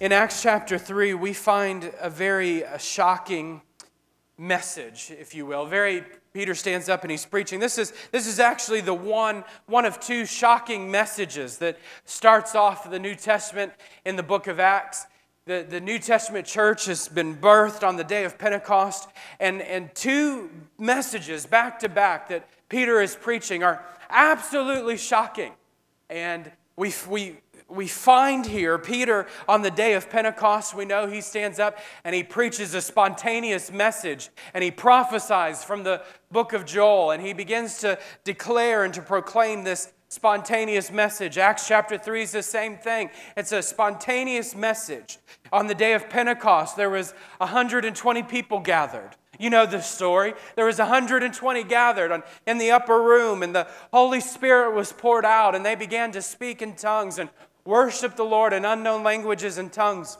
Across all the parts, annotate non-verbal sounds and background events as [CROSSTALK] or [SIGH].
In Acts chapter 3, we find a very uh, shocking message, if you will. Very Peter stands up and he's preaching. This is, this is actually the one, one of two shocking messages that starts off the New Testament in the book of Acts. The, the New Testament church has been birthed on the day of Pentecost, and, and two messages back to back that Peter is preaching are absolutely shocking. And we, we, we find here Peter on the day of Pentecost. We know he stands up and he preaches a spontaneous message and he prophesies from the book of Joel and he begins to declare and to proclaim this spontaneous message. Acts chapter 3 is the same thing. It's a spontaneous message. On the day of Pentecost, there was 120 people gathered. You know the story. There was 120 gathered in the upper room, and the Holy Spirit was poured out, and they began to speak in tongues and worship the Lord in unknown languages and tongues.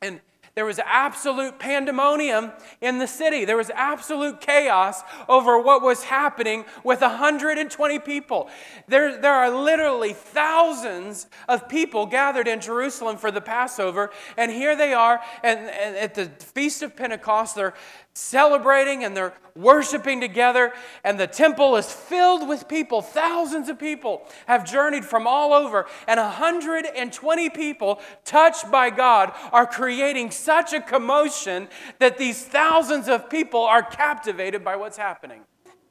And there was absolute pandemonium in the city. There was absolute chaos over what was happening with 120 people. There, there are literally thousands of people gathered in Jerusalem for the Passover, and here they are and, and at the Feast of Pentecost. They're celebrating and they're worshiping together, and the temple is filled with people. Thousands of people have journeyed from all over, and 120 people touched by God are creating such a commotion that these thousands of people are captivated by what's happening.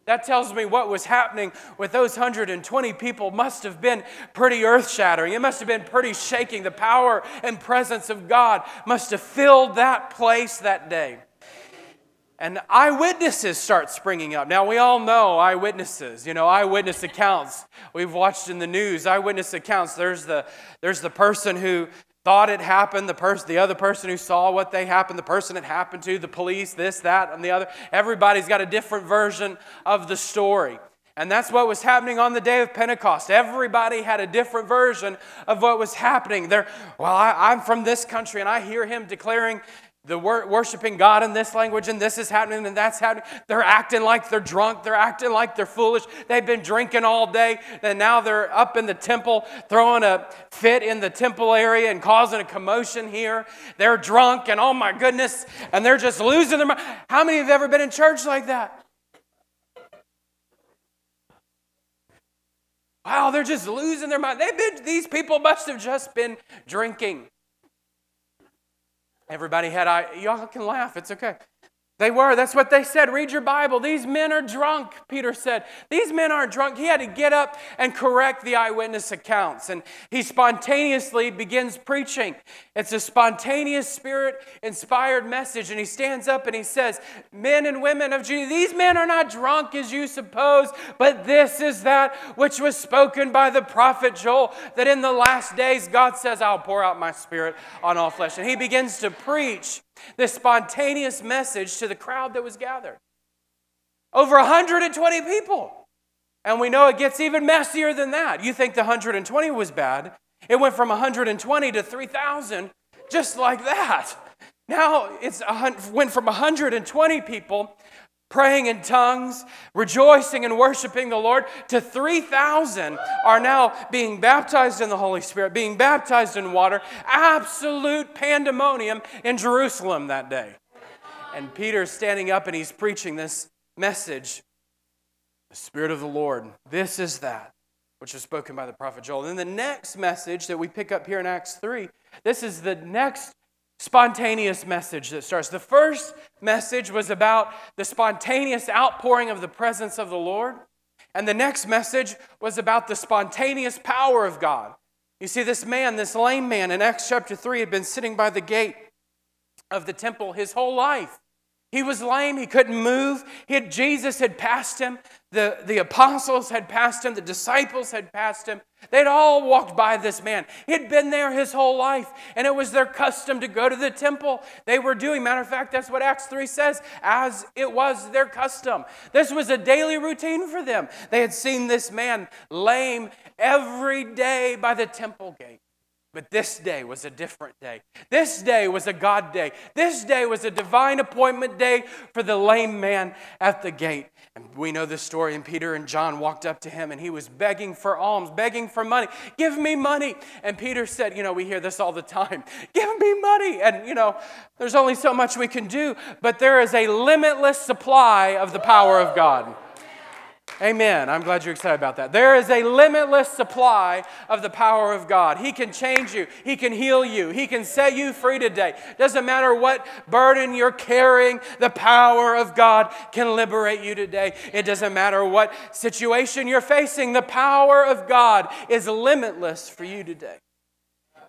That tells me what was happening with those 120 people must have been pretty earth shattering. It must have been pretty shaking. The power and presence of God must have filled that place that day. And eyewitnesses start springing up. Now, we all know eyewitnesses, you know, eyewitness accounts. We've watched in the news eyewitness accounts. There's the, there's the person who thought it happened, the, person, the other person who saw what they happened, the person it happened to, the police, this, that, and the other. Everybody's got a different version of the story. And that's what was happening on the day of Pentecost. Everybody had a different version of what was happening. They're, well, I, I'm from this country, and I hear him declaring the wor- worshiping God in this language, and this is happening, and that's happening. They're acting like they're drunk. They're acting like they're foolish. They've been drinking all day, and now they're up in the temple throwing a fit in the temple area and causing a commotion here. They're drunk, and oh my goodness, and they're just losing their mind. How many have ever been in church like that? Wow, they're just losing their mind. They've been, these people must have just been drinking. Everybody had eye. Y'all can laugh. It's okay. They were. That's what they said. Read your Bible. These men are drunk, Peter said. These men aren't drunk. He had to get up and correct the eyewitness accounts. And he spontaneously begins preaching. It's a spontaneous, spirit inspired message. And he stands up and he says, Men and women of Judea, these men are not drunk as you suppose, but this is that which was spoken by the prophet Joel, that in the last days God says, I'll pour out my spirit on all flesh. And he begins to preach this spontaneous message to the crowd that was gathered. Over 120 people. And we know it gets even messier than that. You think the 120 was bad. It went from 120 to 3,000 just like that. Now it's went from 120 people praying in tongues, rejoicing and worshiping the Lord, to 3,000 are now being baptized in the Holy Spirit, being baptized in water. Absolute pandemonium in Jerusalem that day. And Peter's standing up and he's preaching this message The Spirit of the Lord, this is that which was spoken by the prophet Joel. And then the next message that we pick up here in Acts 3, this is the next spontaneous message that starts. The first message was about the spontaneous outpouring of the presence of the Lord. And the next message was about the spontaneous power of God. You see, this man, this lame man in Acts chapter 3, had been sitting by the gate of the temple his whole life. He was lame. He couldn't move. He had, Jesus had passed him. The, the apostles had passed him. The disciples had passed him. They'd all walked by this man. He'd been there his whole life, and it was their custom to go to the temple. They were doing, matter of fact, that's what Acts 3 says, as it was their custom. This was a daily routine for them. They had seen this man lame every day by the temple gate. But this day was a different day. This day was a God day. This day was a divine appointment day for the lame man at the gate. And we know this story, and Peter and John walked up to him, and he was begging for alms, begging for money. Give me money. And Peter said, You know, we hear this all the time [LAUGHS] give me money. And, you know, there's only so much we can do, but there is a limitless supply of the power of God. Amen. I'm glad you're excited about that. There is a limitless supply of the power of God. He can change you, He can heal you, He can set you free today. Doesn't matter what burden you're carrying, the power of God can liberate you today. It doesn't matter what situation you're facing, the power of God is limitless for you today.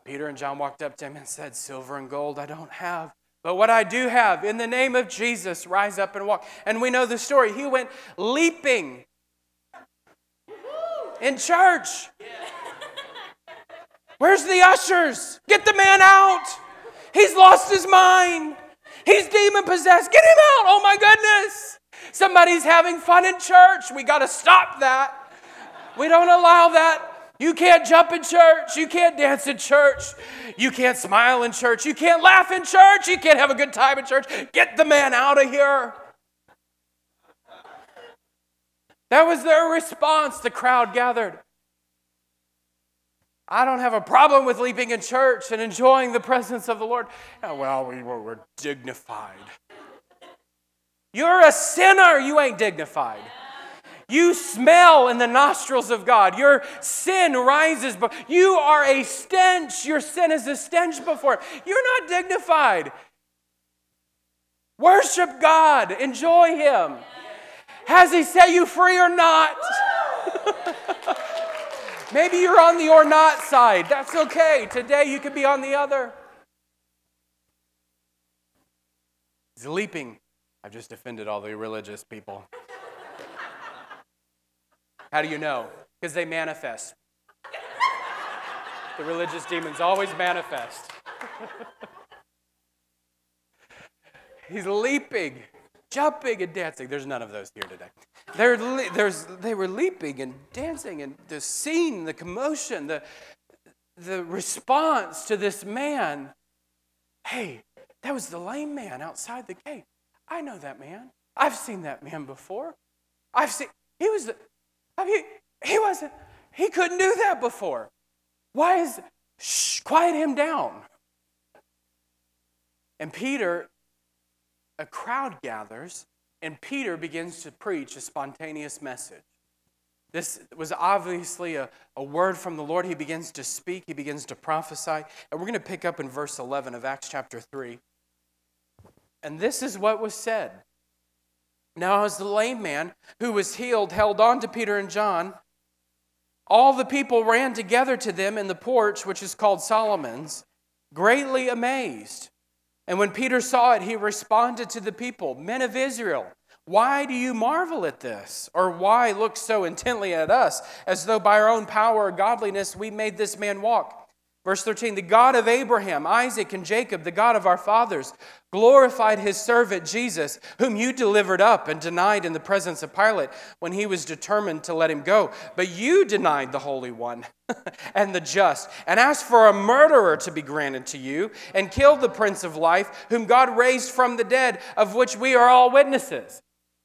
Peter and John walked up to him and said, Silver and gold I don't have. But what I do have, in the name of Jesus, rise up and walk. And we know the story. He went leaping in church. Where's the ushers? Get the man out. He's lost his mind. He's demon possessed. Get him out. Oh my goodness. Somebody's having fun in church. We got to stop that. We don't allow that. You can't jump in church. You can't dance in church. You can't smile in church. You can't laugh in church. You can't have a good time in church. Get the man out of here. That was their response. The crowd gathered. I don't have a problem with leaping in church and enjoying the presence of the Lord. Well, we were, we're dignified. You're a sinner. You ain't dignified. You smell in the nostrils of God. Your sin rises, but you are a stench. Your sin is a stench before Him. You're not dignified. Worship God. Enjoy Him. Has He set you free or not? [LAUGHS] Maybe you're on the or not side. That's okay. Today you could be on the other. He's leaping. I've just offended all the religious people. How do you know? Because they manifest. the religious demons always manifest. [LAUGHS] He's leaping, jumping, and dancing. There's none of those here today. They're le- there's, they were leaping and dancing, and the scene, the commotion, the, the response to this man hey, that was the lame man outside the gate. I know that man. I've seen that man before. I've seen, he was I mean, he wasn't, he couldn't do that before. Why is, shh, quiet him down. And Peter, a crowd gathers, and Peter begins to preach a spontaneous message. This was obviously a, a word from the Lord. He begins to speak, he begins to prophesy. And we're going to pick up in verse 11 of Acts chapter 3. And this is what was said. Now, as the lame man who was healed held on to Peter and John, all the people ran together to them in the porch, which is called Solomon's, greatly amazed. And when Peter saw it, he responded to the people Men of Israel, why do you marvel at this? Or why look so intently at us, as though by our own power or godliness we made this man walk? Verse 13 The God of Abraham, Isaac, and Jacob, the God of our fathers, glorified his servant Jesus, whom you delivered up and denied in the presence of Pilate when he was determined to let him go. But you denied the Holy One [LAUGHS] and the just, and asked for a murderer to be granted to you, and killed the Prince of Life, whom God raised from the dead, of which we are all witnesses.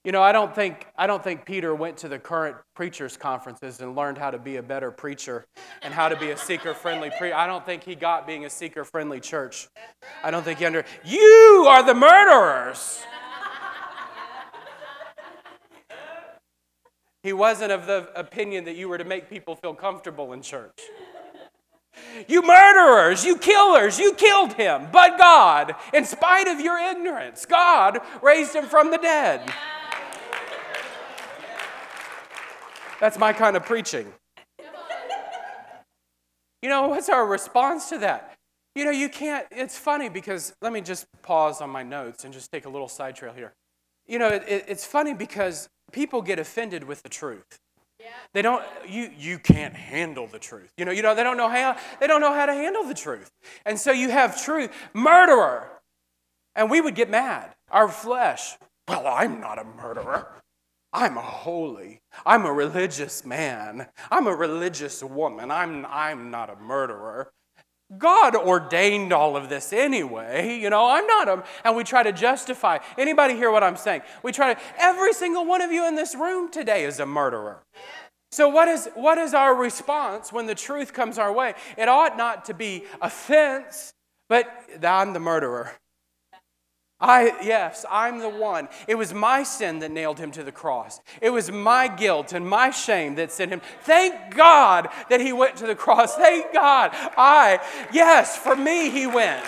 You know, I don't think I don't think Peter went to the current preachers conferences and learned how to be a better preacher and how to be a seeker-friendly preacher. I don't think he got being a seeker-friendly church. I don't think he under You are the murderers. He wasn't of the opinion that you were to make people feel comfortable in church. You murderers, you killers, you killed him. But God, in spite of your ignorance, God raised him from the dead. That's my kind of preaching. You know, what's our response to that? You know, you can't, it's funny because, let me just pause on my notes and just take a little side trail here. You know, it, it, it's funny because people get offended with the truth. They don't, you, you can't handle the truth. You know, you know, they don't know how, they don't know how to handle the truth. And so you have truth, murderer. And we would get mad. Our flesh, well, I'm not a murderer. I'm a holy. I'm a religious man. I'm a religious woman. I'm, I'm not a murderer. God ordained all of this anyway. You know, I'm not a, and we try to justify. Anybody hear what I'm saying? We try to, every single one of you in this room today is a murderer. So, what is, what is our response when the truth comes our way? It ought not to be offense, but I'm the murderer. I, yes, I'm the one. It was my sin that nailed him to the cross. It was my guilt and my shame that sent him. Thank God that he went to the cross. Thank God. I, yes, for me, he went.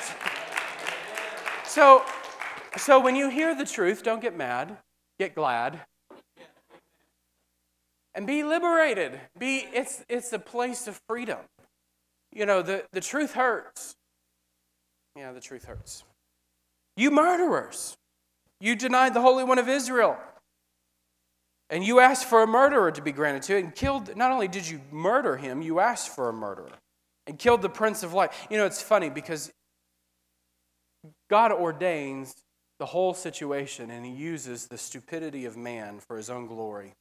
So, so when you hear the truth, don't get mad, get glad. And be liberated. Be, it's, it's a place of freedom. You know, the, the truth hurts. Yeah, the truth hurts. You murderers. You denied the Holy One of Israel. And you asked for a murderer to be granted to, and killed. Not only did you murder him, you asked for a murderer and killed the Prince of Life. You know, it's funny because God ordains the whole situation and he uses the stupidity of man for his own glory.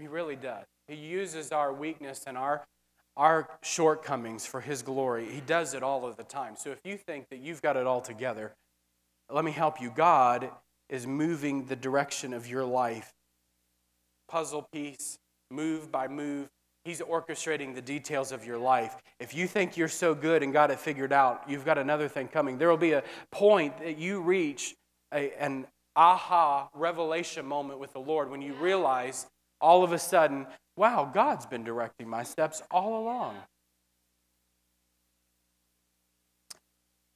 He really does. He uses our weakness and our, our shortcomings for his glory. He does it all of the time. So if you think that you've got it all together, let me help you. God is moving the direction of your life. Puzzle piece, move by move. He's orchestrating the details of your life. If you think you're so good and got it figured out, you've got another thing coming. There will be a point that you reach a, an aha revelation moment with the Lord when you realize all of a sudden, wow, God's been directing my steps all along.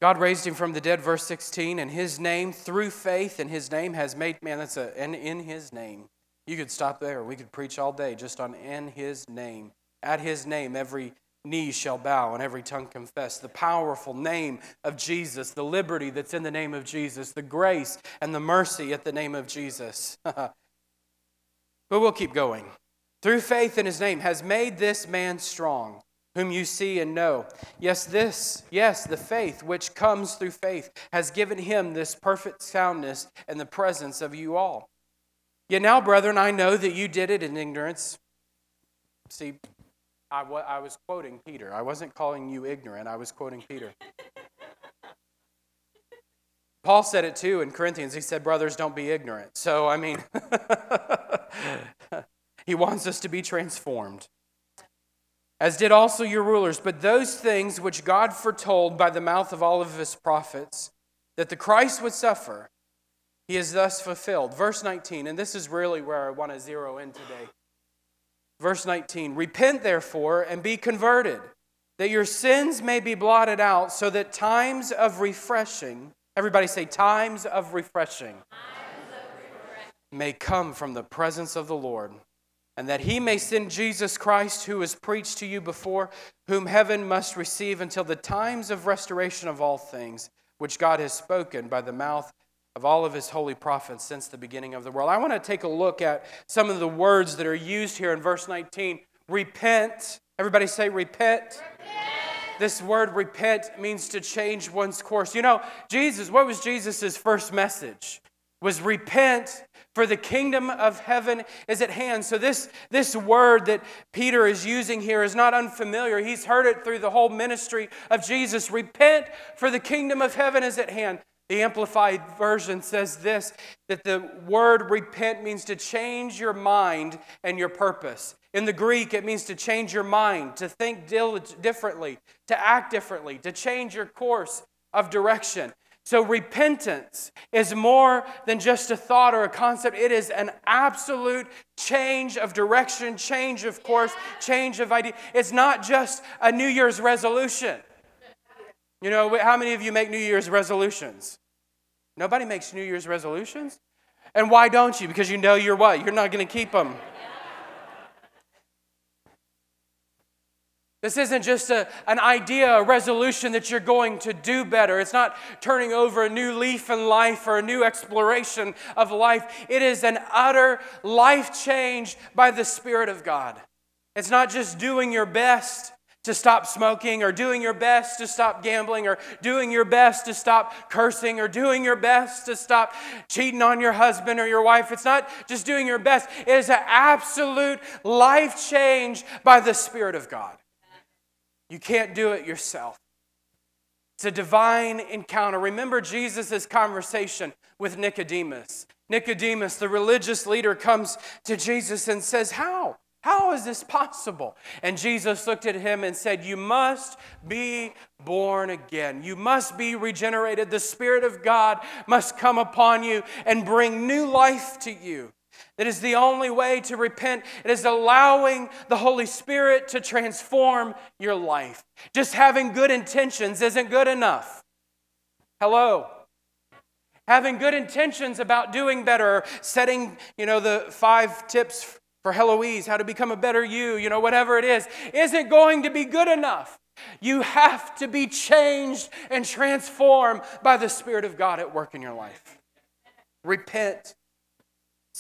God raised him from the dead, verse 16, and his name, through faith in his name, has made, man, that's a, and in his name. You could stop there. We could preach all day just on in his name. At his name, every knee shall bow and every tongue confess. The powerful name of Jesus, the liberty that's in the name of Jesus, the grace and the mercy at the name of Jesus. [LAUGHS] but we'll keep going. Through faith in his name, has made this man strong whom you see and know. Yes, this, yes, the faith which comes through faith has given him this perfect soundness in the presence of you all. Yet now, brethren, I know that you did it in ignorance. See, I, I was quoting Peter. I wasn't calling you ignorant, I was quoting Peter. Paul said it too in Corinthians. He said, Brothers, don't be ignorant. So, I mean, [LAUGHS] he wants us to be transformed as did also your rulers. But those things which God foretold by the mouth of all of his prophets, that the Christ would suffer, he has thus fulfilled. Verse 19, and this is really where I want to zero in today. Verse 19 Repent therefore and be converted, that your sins may be blotted out, so that times of refreshing, everybody say, times of refreshing, times of refreshing. may come from the presence of the Lord and that he may send Jesus Christ, who was preached to you before, whom heaven must receive until the times of restoration of all things, which God has spoken by the mouth of all of his holy prophets since the beginning of the world. I want to take a look at some of the words that are used here in verse 19. Repent. Everybody say, repent. repent. This word repent means to change one's course. You know, Jesus, what was Jesus' first message? Was repent for the kingdom of heaven is at hand. So, this, this word that Peter is using here is not unfamiliar. He's heard it through the whole ministry of Jesus. Repent, for the kingdom of heaven is at hand. The Amplified Version says this that the word repent means to change your mind and your purpose. In the Greek, it means to change your mind, to think differently, to act differently, to change your course of direction. So, repentance is more than just a thought or a concept. It is an absolute change of direction, change of course, change of idea. It's not just a New Year's resolution. You know, how many of you make New Year's resolutions? Nobody makes New Year's resolutions. And why don't you? Because you know you're what? You're not going to keep them. This isn't just a, an idea, a resolution that you're going to do better. It's not turning over a new leaf in life or a new exploration of life. It is an utter life change by the Spirit of God. It's not just doing your best to stop smoking or doing your best to stop gambling or doing your best to stop cursing or doing your best to stop cheating on your husband or your wife. It's not just doing your best, it is an absolute life change by the Spirit of God. You can't do it yourself. It's a divine encounter. Remember Jesus' conversation with Nicodemus. Nicodemus, the religious leader, comes to Jesus and says, How? How is this possible? And Jesus looked at him and said, You must be born again. You must be regenerated. The Spirit of God must come upon you and bring new life to you. That is the only way to repent. It is allowing the Holy Spirit to transform your life. Just having good intentions isn't good enough. Hello. Having good intentions about doing better, setting, you know, the five tips for Heloise, how to become a better you, you know, whatever it is, isn't going to be good enough. You have to be changed and transformed by the Spirit of God at work in your life. Repent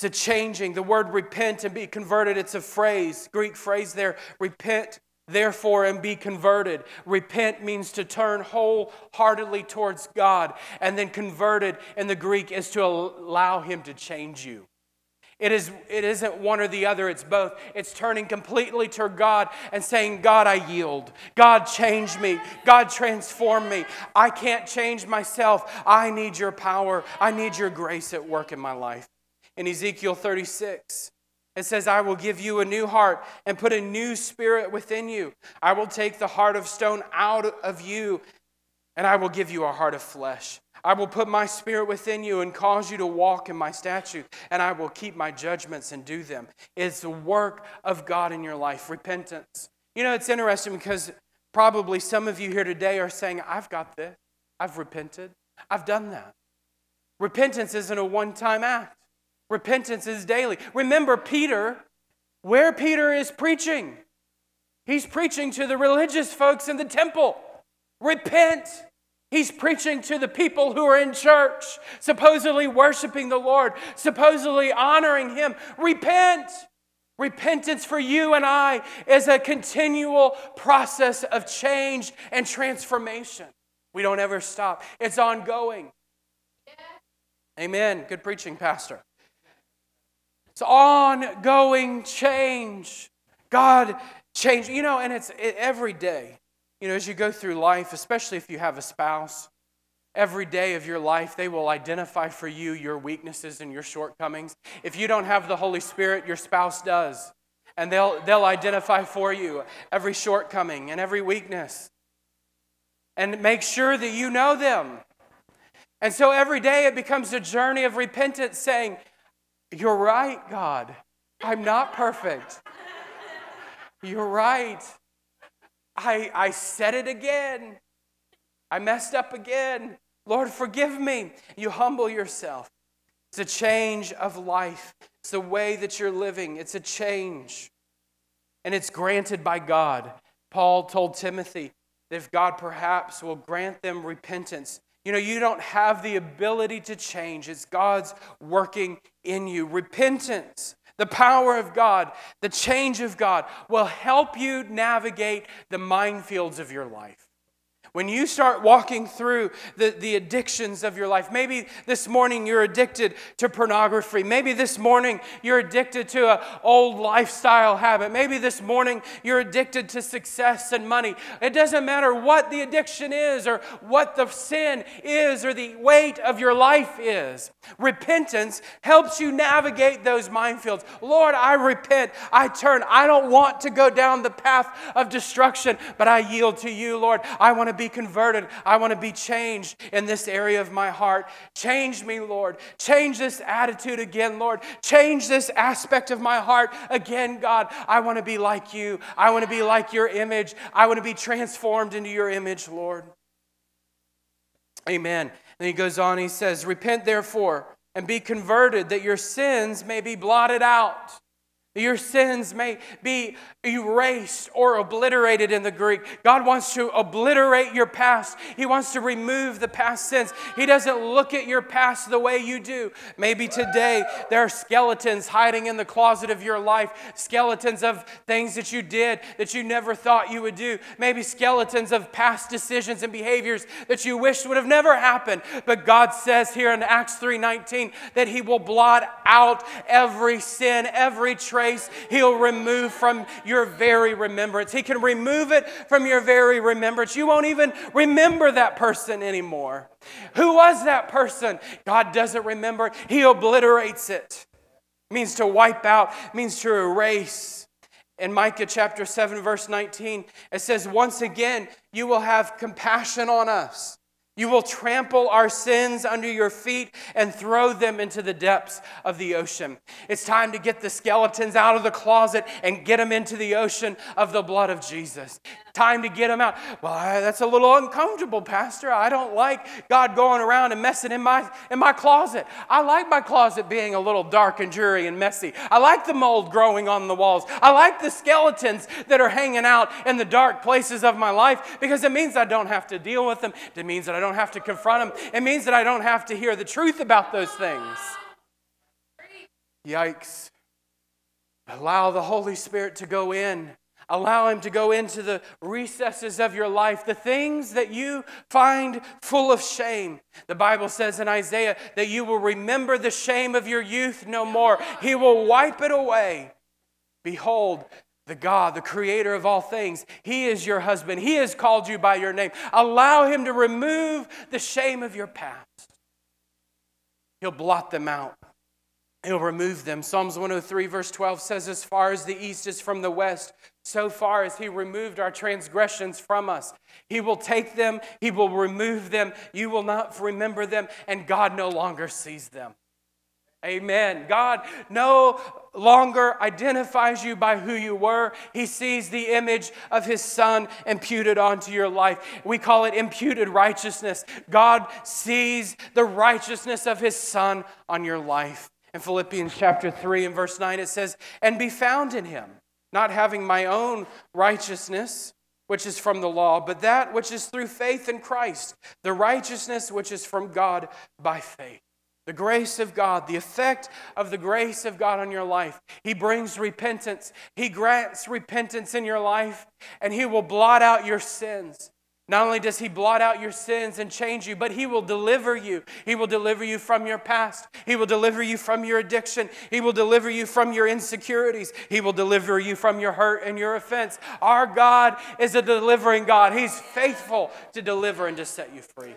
it's a changing. The word repent and be converted, it's a phrase, Greek phrase there. Repent, therefore, and be converted. Repent means to turn wholeheartedly towards God. And then converted in the Greek is to allow Him to change you. It, is, it isn't one or the other, it's both. It's turning completely to God and saying, God, I yield. God, change me. God, transform me. I can't change myself. I need your power. I need your grace at work in my life in Ezekiel 36. It says, I will give you a new heart and put a new spirit within you. I will take the heart of stone out of you, and I will give you a heart of flesh. I will put my spirit within you and cause you to walk in my statutes, and I will keep my judgments and do them. It's the work of God in your life, repentance. You know, it's interesting because probably some of you here today are saying, I've got this. I've repented. I've done that. Repentance isn't a one time act. Repentance is daily. Remember, Peter, where Peter is preaching, he's preaching to the religious folks in the temple. Repent. He's preaching to the people who are in church, supposedly worshiping the Lord, supposedly honoring Him. Repent. Repentance for you and I is a continual process of change and transformation. We don't ever stop, it's ongoing. Amen. Good preaching, Pastor. It's ongoing change. God change. You know, and it's it, every day. You know, as you go through life, especially if you have a spouse, every day of your life, they will identify for you your weaknesses and your shortcomings. If you don't have the Holy Spirit, your spouse does. And they'll, they'll identify for you every shortcoming and every weakness. And make sure that you know them. And so every day it becomes a journey of repentance, saying, you're right, God. I'm not perfect. You're right. I, I said it again. I messed up again. Lord, forgive me. You humble yourself. It's a change of life, it's the way that you're living. It's a change. And it's granted by God. Paul told Timothy that if God perhaps will grant them repentance, you know, you don't have the ability to change. It's God's working in you. Repentance, the power of God, the change of God will help you navigate the minefields of your life. When you start walking through the, the addictions of your life, maybe this morning you're addicted to pornography. Maybe this morning you're addicted to an old lifestyle habit. Maybe this morning you're addicted to success and money. It doesn't matter what the addiction is or what the sin is or the weight of your life is. Repentance helps you navigate those minefields. Lord, I repent. I turn. I don't want to go down the path of destruction, but I yield to you, Lord. I want to be converted. I want to be changed in this area of my heart. Change me, Lord. Change this attitude again, Lord. Change this aspect of my heart again, God. I want to be like you. I want to be like your image. I want to be transformed into your image, Lord. Amen. And he goes on, he says, Repent therefore and be converted, that your sins may be blotted out Your sins may be erased or obliterated in the Greek. God wants to obliterate your past. He wants to remove the past sins. He doesn't look at your past the way you do. Maybe today there are skeletons hiding in the closet of your life, skeletons of things that you did that you never thought you would do. Maybe skeletons of past decisions and behaviors that you wished would have never happened. But God says here in Acts 3:19 that he will blot out every sin, every He'll remove from your very remembrance. He can remove it from your very remembrance. You won't even remember that person anymore. Who was that person? God doesn't remember, He obliterates it. means to wipe out, means to erase. In Micah chapter 7, verse 19, it says, Once again, you will have compassion on us you will trample our sins under your feet and throw them into the depths of the ocean. It's time to get the skeletons out of the closet and get them into the ocean of the blood of Jesus. Time to get them out. Well, that's a little uncomfortable, Pastor. I don't like God going around and messing in my, in my closet. I like my closet being a little dark and dreary and messy. I like the mold growing on the walls. I like the skeletons that are hanging out in the dark places of my life because it means I don't have to deal with them. It means that I don't have to confront them. It means that I don't have to hear the truth about those things. Yikes. Allow the Holy Spirit to go in. Allow Him to go into the recesses of your life, the things that you find full of shame. The Bible says in Isaiah that you will remember the shame of your youth no more. He will wipe it away. Behold, the God, the creator of all things. He is your husband. He has called you by your name. Allow him to remove the shame of your past. He'll blot them out. He'll remove them. Psalms 103, verse 12 says, As far as the east is from the west, so far as He removed our transgressions from us. He will take them, He will remove them. You will not remember them, and God no longer sees them. Amen. God no longer identifies you by who you were. He sees the image of His Son imputed onto your life. We call it imputed righteousness. God sees the righteousness of His Son on your life. In Philippians chapter 3 and verse 9, it says, And be found in Him, not having my own righteousness which is from the law, but that which is through faith in Christ, the righteousness which is from God by faith. The grace of God, the effect of the grace of God on your life. He brings repentance. He grants repentance in your life, and He will blot out your sins. Not only does He blot out your sins and change you, but He will deliver you. He will deliver you from your past. He will deliver you from your addiction. He will deliver you from your insecurities. He will deliver you from your hurt and your offense. Our God is a delivering God. He's faithful to deliver and to set you free.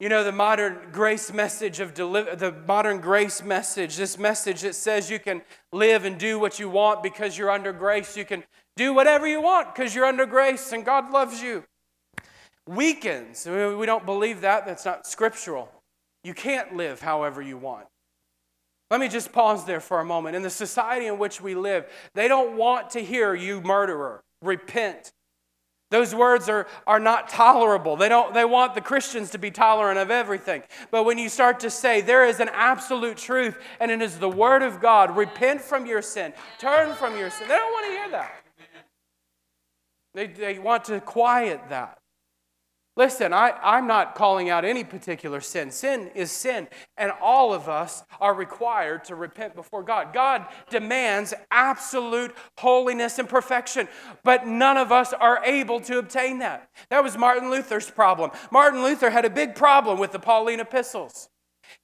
You know, the modern grace message of deli- the modern grace message, this message that says you can live and do what you want because you're under grace. You can do whatever you want because you're under grace and God loves you. Weakens. We don't believe that. That's not scriptural. You can't live however you want. Let me just pause there for a moment. In the society in which we live, they don't want to hear you murderer. Repent. Those words are, are not tolerable. They, don't, they want the Christians to be tolerant of everything. But when you start to say there is an absolute truth and it is the Word of God, repent from your sin, turn from your sin, they don't want to hear that. They, they want to quiet that. Listen, I, I'm not calling out any particular sin. Sin is sin, and all of us are required to repent before God. God demands absolute holiness and perfection, but none of us are able to obtain that. That was Martin Luther's problem. Martin Luther had a big problem with the Pauline epistles.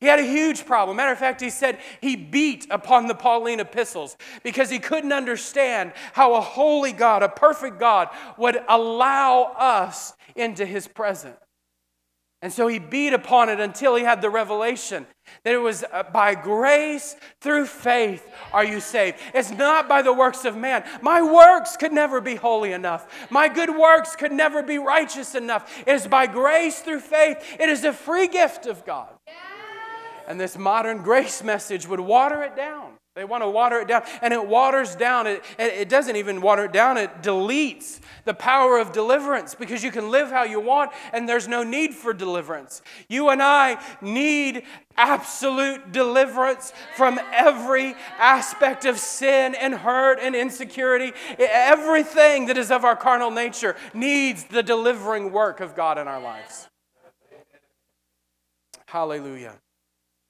He had a huge problem. Matter of fact, he said he beat upon the Pauline epistles because he couldn't understand how a holy God, a perfect God, would allow us into his presence. And so he beat upon it until he had the revelation that it was uh, by grace through faith are you saved. It's not by the works of man. My works could never be holy enough. My good works could never be righteous enough. It is by grace through faith. It is a free gift of God. And this modern grace message would water it down. They want to water it down, and it waters down. It, it doesn't even water it down, it deletes the power of deliverance because you can live how you want and there's no need for deliverance. You and I need absolute deliverance from every aspect of sin and hurt and insecurity. Everything that is of our carnal nature needs the delivering work of God in our lives. Hallelujah.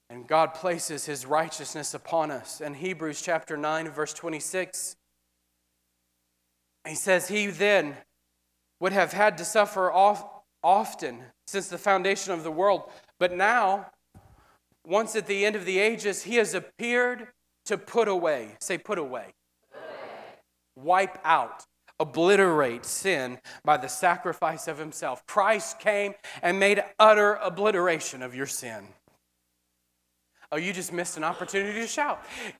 And God places his righteousness upon us. In Hebrews chapter 9, verse 26, he says, He then would have had to suffer often since the foundation of the world, but now, once at the end of the ages, he has appeared to put away. Say, put away. Put away. Wipe out obliterate sin by the sacrifice of himself. Christ came and made utter obliteration of your sin. Oh, you just missed an opportunity to shout. [LAUGHS]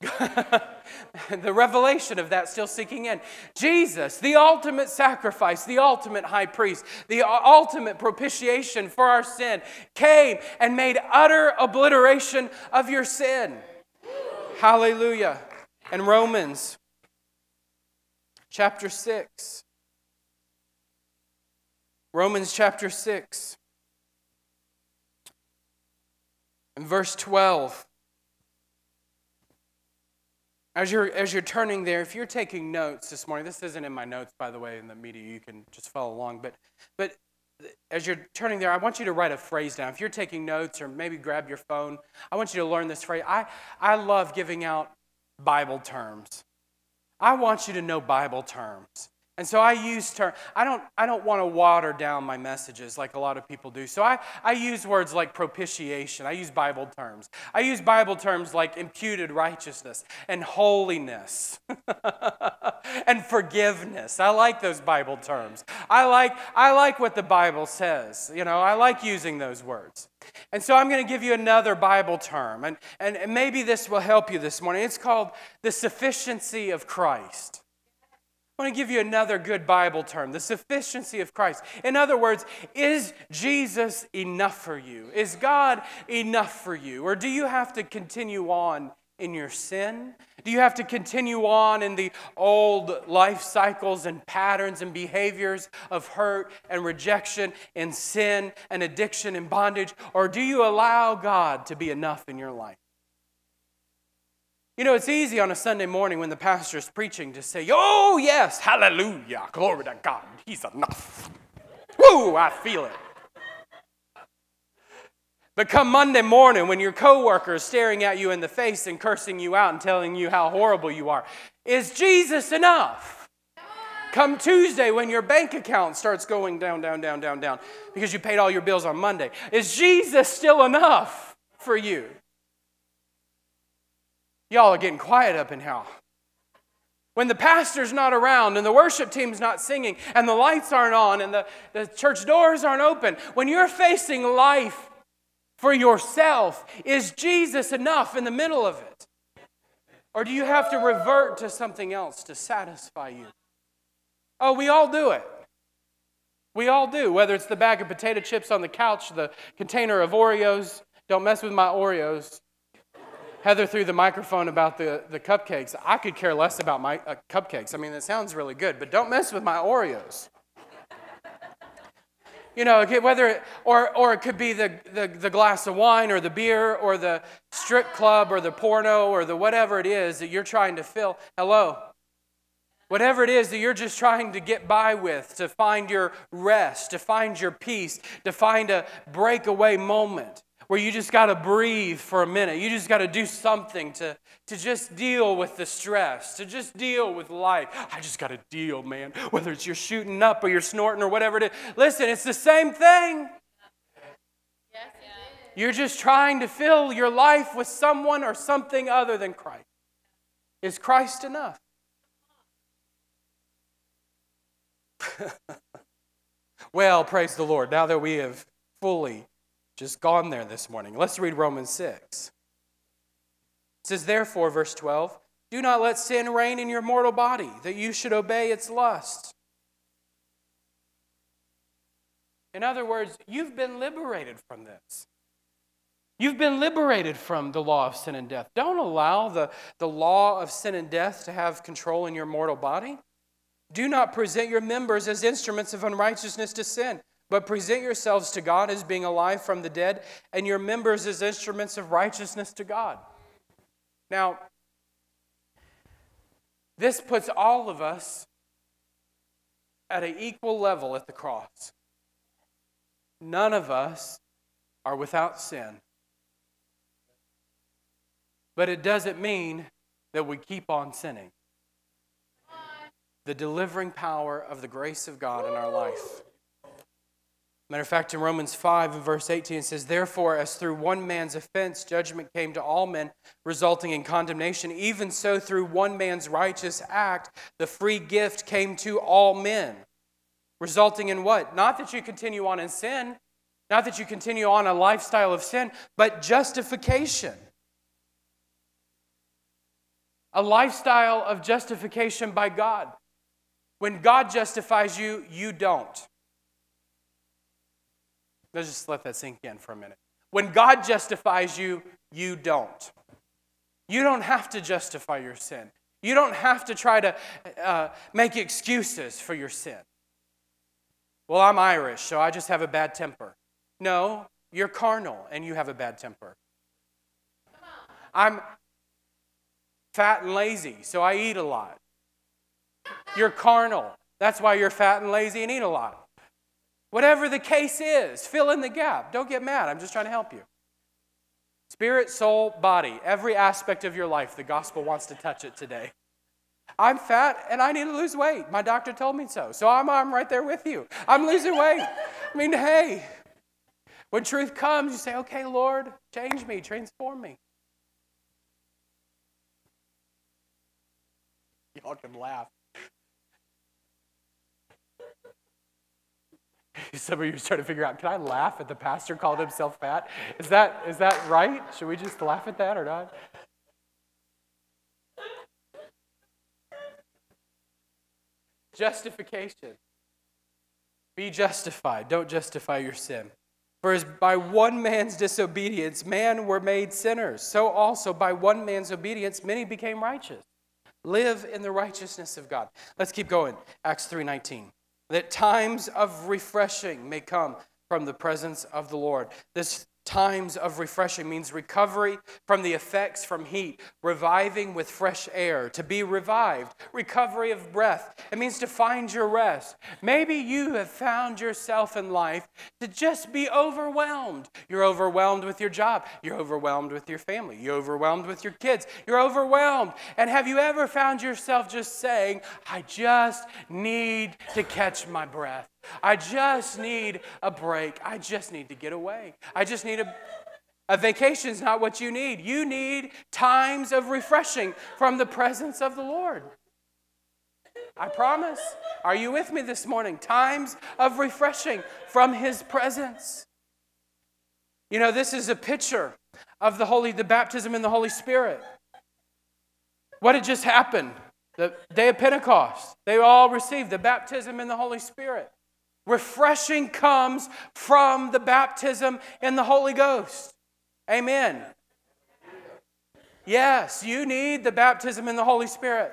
the revelation of that still sinking in. Jesus, the ultimate sacrifice, the ultimate high priest, the ultimate propitiation for our sin, came and made utter obliteration of your sin. Hallelujah. And Romans chapter 6. Romans chapter 6. In verse 12, as you're, as you're turning there, if you're taking notes this morning, this isn't in my notes, by the way, in the media, you can just follow along. But, but as you're turning there, I want you to write a phrase down. If you're taking notes or maybe grab your phone, I want you to learn this phrase. I, I love giving out Bible terms. I want you to know Bible terms. And so I use terms. I don't, I don't want to water down my messages like a lot of people do. So I, I use words like propitiation. I use Bible terms. I use Bible terms like imputed righteousness and holiness [LAUGHS] and forgiveness. I like those Bible terms. I like, I like what the Bible says. You know, I like using those words. And so I'm going to give you another Bible term, and, and, and maybe this will help you this morning. It's called the sufficiency of Christ. I want to give you another good Bible term the sufficiency of Christ. In other words, is Jesus enough for you? Is God enough for you? Or do you have to continue on in your sin? Do you have to continue on in the old life cycles and patterns and behaviors of hurt and rejection and sin and addiction and bondage? Or do you allow God to be enough in your life? You know, it's easy on a Sunday morning when the pastor is preaching to say, Oh, yes, hallelujah, glory to God, He's enough. Woo, I feel it. But come Monday morning when your coworker is staring at you in the face and cursing you out and telling you how horrible you are, is Jesus enough? Come Tuesday when your bank account starts going down, down, down, down, down because you paid all your bills on Monday, is Jesus still enough for you? Y'all are getting quiet up in here. When the pastor's not around and the worship team's not singing and the lights aren't on and the, the church doors aren't open, when you're facing life for yourself, is Jesus enough in the middle of it? Or do you have to revert to something else to satisfy you? Oh, we all do it. We all do, whether it's the bag of potato chips on the couch, the container of Oreos. Don't mess with my Oreos. Heather threw the microphone about the, the cupcakes. I could care less about my uh, cupcakes. I mean, it sounds really good, but don't mess with my Oreos. You know, whether it, or, or it could be the, the, the glass of wine or the beer or the strip club or the porno or the whatever it is that you're trying to fill. Hello? Whatever it is that you're just trying to get by with, to find your rest, to find your peace, to find a breakaway moment where you just got to breathe for a minute. You just got to do something to, to just deal with the stress, to just deal with life. I just got to deal, man. Whether it's you're shooting up or you're snorting or whatever it is. Listen, it's the same thing. You're just trying to fill your life with someone or something other than Christ. Is Christ enough? [LAUGHS] well, praise the Lord. Now that we have fully just gone there this morning. Let's read Romans 6. It says, Therefore, verse 12, do not let sin reign in your mortal body, that you should obey its lusts. In other words, you've been liberated from this. You've been liberated from the law of sin and death. Don't allow the, the law of sin and death to have control in your mortal body. Do not present your members as instruments of unrighteousness to sin, but present yourselves to God as being alive from the dead, and your members as instruments of righteousness to God. Now, this puts all of us at an equal level at the cross. None of us are without sin. But it doesn't mean that we keep on sinning. The delivering power of the grace of God in our life. Matter of fact, in Romans 5 and verse 18, it says, Therefore, as through one man's offense judgment came to all men, resulting in condemnation, even so through one man's righteous act, the free gift came to all men. Resulting in what? Not that you continue on in sin, not that you continue on a lifestyle of sin, but justification a lifestyle of justification by God. When God justifies you, you don't. Let's just let that sink in for a minute. When God justifies you, you don't. You don't have to justify your sin. You don't have to try to uh, make excuses for your sin. Well, I'm Irish, so I just have a bad temper. No, you're carnal and you have a bad temper. I'm, fat and lazy, so I eat a lot. You're carnal. That's why you're fat and lazy and eat a lot. Whatever the case is, fill in the gap. Don't get mad. I'm just trying to help you. Spirit, soul, body, every aspect of your life, the gospel wants to touch it today. I'm fat and I need to lose weight. My doctor told me so. So I'm, I'm right there with you. I'm losing weight. I mean, hey, when truth comes, you say, okay, Lord, change me, transform me. Y'all can laugh. [LAUGHS] Some of you are trying to figure out, can I laugh at the pastor called himself fat? Is that, is that right? Should we just laugh at that or not? Justification. Be justified. Don't justify your sin. For as by one man's disobedience, man were made sinners, so also by one man's obedience, many became righteous. Live in the righteousness of God. Let's keep going. Acts 3:19. That times of refreshing may come from the presence of the Lord. This times of refreshing means recovery from the effects from heat, reviving with fresh air, to be revived, recovery of breath. It means to find your rest. Maybe you have found yourself in life to just be overwhelmed. You're overwhelmed with your job, you're overwhelmed with your family, you're overwhelmed with your kids, you're overwhelmed. And have you ever found yourself just saying, I just need to catch my breath? I just need a break. I just need to get away. I just need a. A vacation is not what you need. You need times of refreshing from the presence of the Lord. I promise. Are you with me this morning? Times of refreshing from His presence. You know, this is a picture of the Holy, the baptism in the Holy Spirit. What had just happened? The day of Pentecost. They all received the baptism in the Holy Spirit. Refreshing comes from the baptism in the Holy Ghost. Amen. Yes, you need the baptism in the Holy Spirit.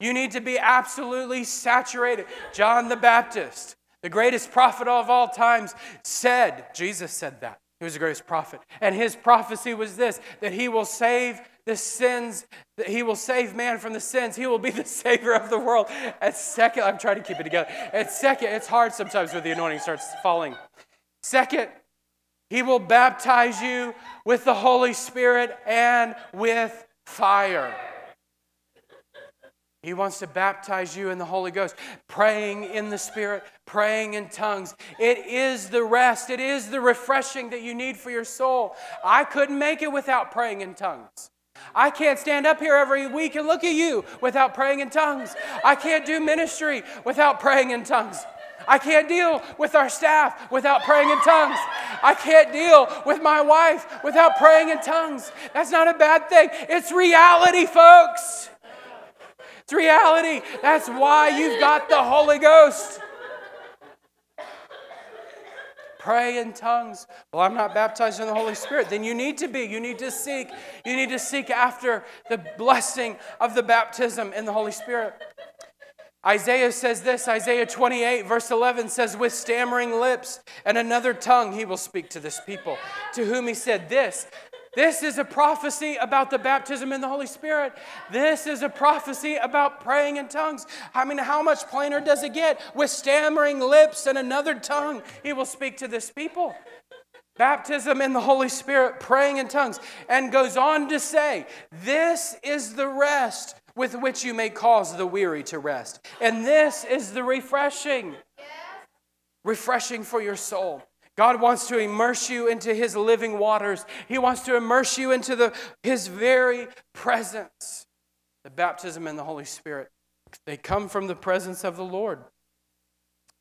You need to be absolutely saturated. John the Baptist, the greatest prophet of all times, said, Jesus said that. He was the greatest prophet. And his prophecy was this that he will save the sins, that he will save man from the sins. He will be [LAUGHS] the savior of the world. At second, I'm trying to keep it together. At second, it's hard sometimes when the anointing starts falling. Second, he will baptize you with the Holy Spirit and with fire. He wants to baptize you in the Holy Ghost, praying in the Spirit, praying in tongues. It is the rest, it is the refreshing that you need for your soul. I couldn't make it without praying in tongues. I can't stand up here every week and look at you without praying in tongues. I can't do ministry without praying in tongues. I can't deal with our staff without praying in tongues. I can't deal with my wife without praying in tongues. That's not a bad thing. It's reality, folks. It's reality. That's why you've got the Holy Ghost. Pray in tongues. Well, I'm not baptized in the Holy Spirit. Then you need to be. You need to seek. You need to seek after the blessing of the baptism in the Holy Spirit. Isaiah says this Isaiah 28, verse 11 says, With stammering lips and another tongue he will speak to this people, to whom he said, This, this is a prophecy about the baptism in the Holy Spirit. This is a prophecy about praying in tongues. I mean, how much plainer does it get? With stammering lips and another tongue, he will speak to this people. Baptism in the Holy Spirit, praying in tongues, and goes on to say, This is the rest with which you may cause the weary to rest. And this is the refreshing, refreshing for your soul. God wants to immerse you into his living waters. He wants to immerse you into the, his very presence. The baptism in the Holy Spirit, they come from the presence of the Lord.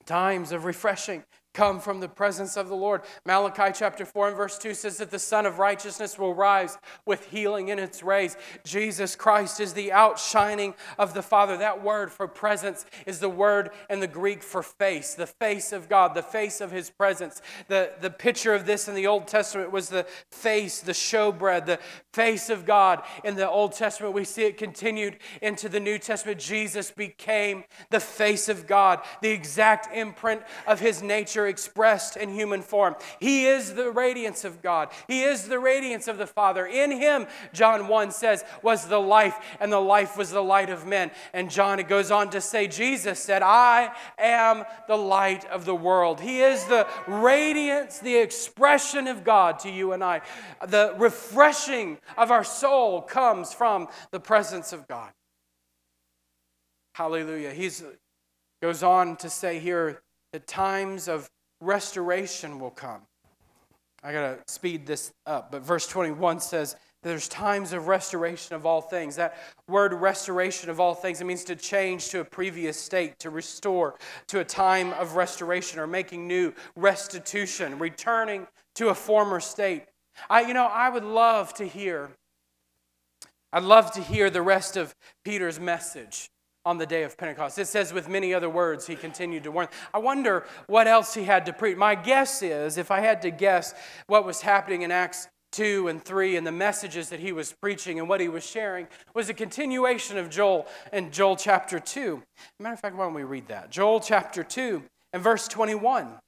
Times of refreshing, come from the presence of the Lord. Malachi chapter 4 and verse 2 says that the Sun of Righteousness will rise with healing in its rays. Jesus Christ is the outshining of the Father. That word for presence is the word in the Greek for face, the face of God, the face of His presence. The, the picture of this in the Old Testament was the face, the showbread, the face of God. In the Old Testament, we see it continued into the New Testament. Jesus became the face of God, the exact imprint of His nature expressed in human form. He is the radiance of God, He is the radiance of the Father. In Him, John 1 says, was the life, and the life was the light of men. And John, it goes on to say, Jesus said, I am the light of the world. He is the radiance, the expression of God to you and I. The refreshing of our soul comes from the presence of God. Hallelujah. He goes on to say here the times of restoration will come. I got to speed this up, but verse 21 says, there's times of restoration of all things. That word restoration of all things, it means to change to a previous state, to restore to a time of restoration or making new, restitution, returning to a former state. I, you know, I would love to hear, I'd love to hear the rest of Peter's message on the day of Pentecost. It says, with many other words, he continued to warn. I wonder what else he had to preach. My guess is, if I had to guess what was happening in Acts 2 and 3 and the messages that he was preaching and what he was sharing was a continuation of Joel and Joel chapter 2. Matter of fact, why don't we read that? Joel chapter 2 and verse 21.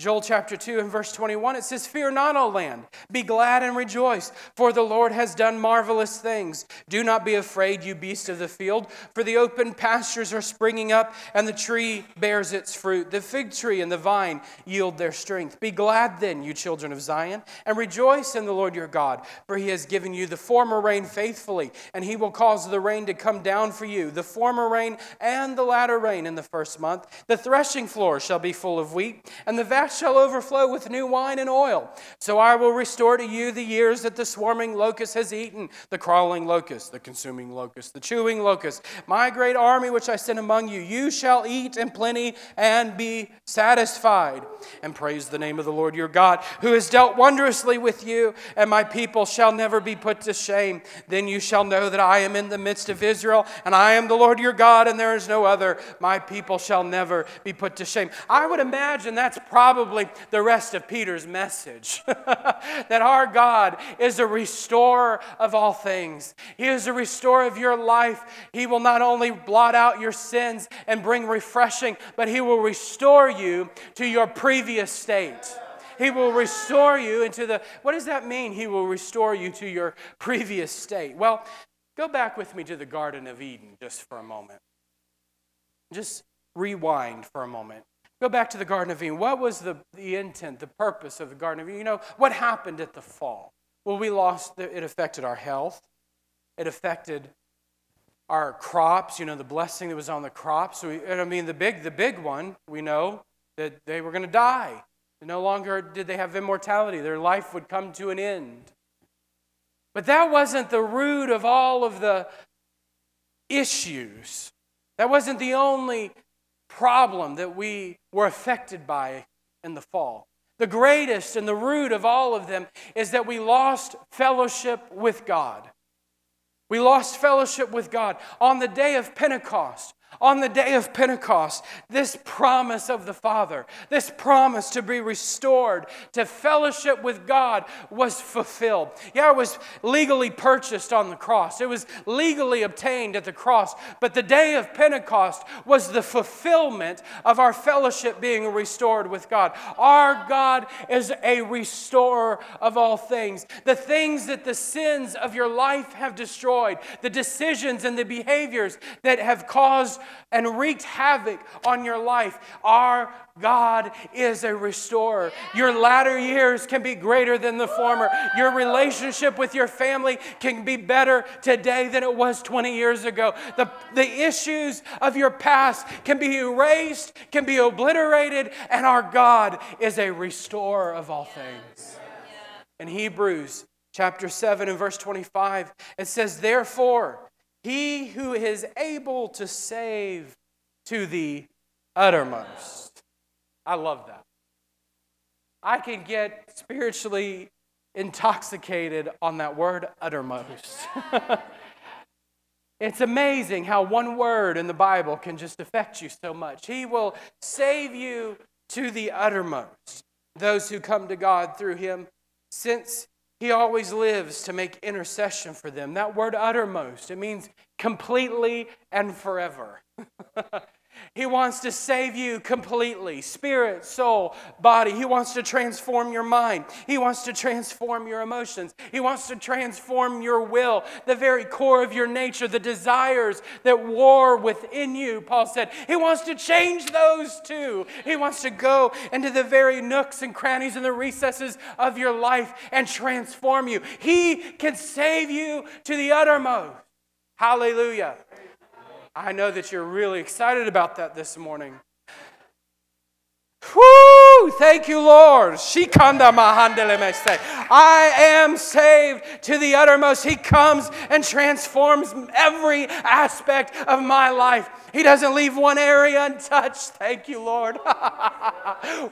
Joel chapter 2 and verse 21, it says, Fear not, O land, be glad and rejoice, for the Lord has done marvelous things. Do not be afraid, you beast of the field, for the open pastures are springing up, and the tree bears its fruit. The fig tree and the vine yield their strength. Be glad then, you children of Zion, and rejoice in the Lord your God, for he has given you the former rain faithfully, and he will cause the rain to come down for you, the former rain and the latter rain in the first month. The threshing floor shall be full of wheat, and the shall overflow with new wine and oil. So I will restore to you the years that the swarming locust has eaten, the crawling locust, the consuming locust, the chewing locust, my great army which I sent among you. You shall eat in plenty and be satisfied. And praise the name of the Lord your God, who has dealt wondrously with you, and my people shall never be put to shame. Then you shall know that I am in the midst of Israel, and I am the Lord your God, and there is no other. My people shall never be put to shame. I would imagine that's probably the rest of Peter's message [LAUGHS] that our God is a restorer of all things. He is a restorer of your life. He will not only blot out your sins and bring refreshing, but He will restore you to your previous state. He will restore you into the, what does that mean? He will restore you to your previous state. Well, go back with me to the Garden of Eden just for a moment. Just rewind for a moment. Go back to the Garden of Eden. What was the, the intent, the purpose of the Garden of Eden? You know, what happened at the fall? Well, we lost, the, it affected our health, it affected our crops, you know, the blessing that was on the crops. We, I mean, the big, the big one, we know that they were going to die. No longer did they have immortality, their life would come to an end. But that wasn't the root of all of the issues. That wasn't the only problem that we were affected by in the fall. The greatest and the root of all of them is that we lost fellowship with God. We lost fellowship with God. On the day of Pentecost, on the day of Pentecost, this promise of the Father, this promise to be restored to fellowship with God was fulfilled. Yeah, it was legally purchased on the cross, it was legally obtained at the cross, but the day of Pentecost was the fulfillment of our fellowship being restored with God. Our God is a restorer of all things. The things that the sins of your life have destroyed, the decisions and the behaviors that have caused and wreaked havoc on your life. Our God is a restorer. Your latter years can be greater than the former. Your relationship with your family can be better today than it was 20 years ago. The, the issues of your past can be erased, can be obliterated, and our God is a restorer of all things. In Hebrews chapter 7 and verse 25, it says, Therefore, he who is able to save to the uttermost. I love that. I can get spiritually intoxicated on that word uttermost. [LAUGHS] it's amazing how one word in the Bible can just affect you so much. He will save you to the uttermost, those who come to God through him, since he always lives to make intercession for them. That word uttermost, it means completely and forever. [LAUGHS] He wants to save you completely spirit, soul, body. He wants to transform your mind. He wants to transform your emotions. He wants to transform your will, the very core of your nature, the desires that war within you. Paul said, He wants to change those too. He wants to go into the very nooks and crannies and the recesses of your life and transform you. He can save you to the uttermost. Hallelujah. I know that you're really excited about that this morning. Whoo! Thank you, Lord. I am saved to the uttermost. He comes and transforms every aspect of my life. He doesn't leave one area untouched. Thank you, Lord. [LAUGHS] Woo!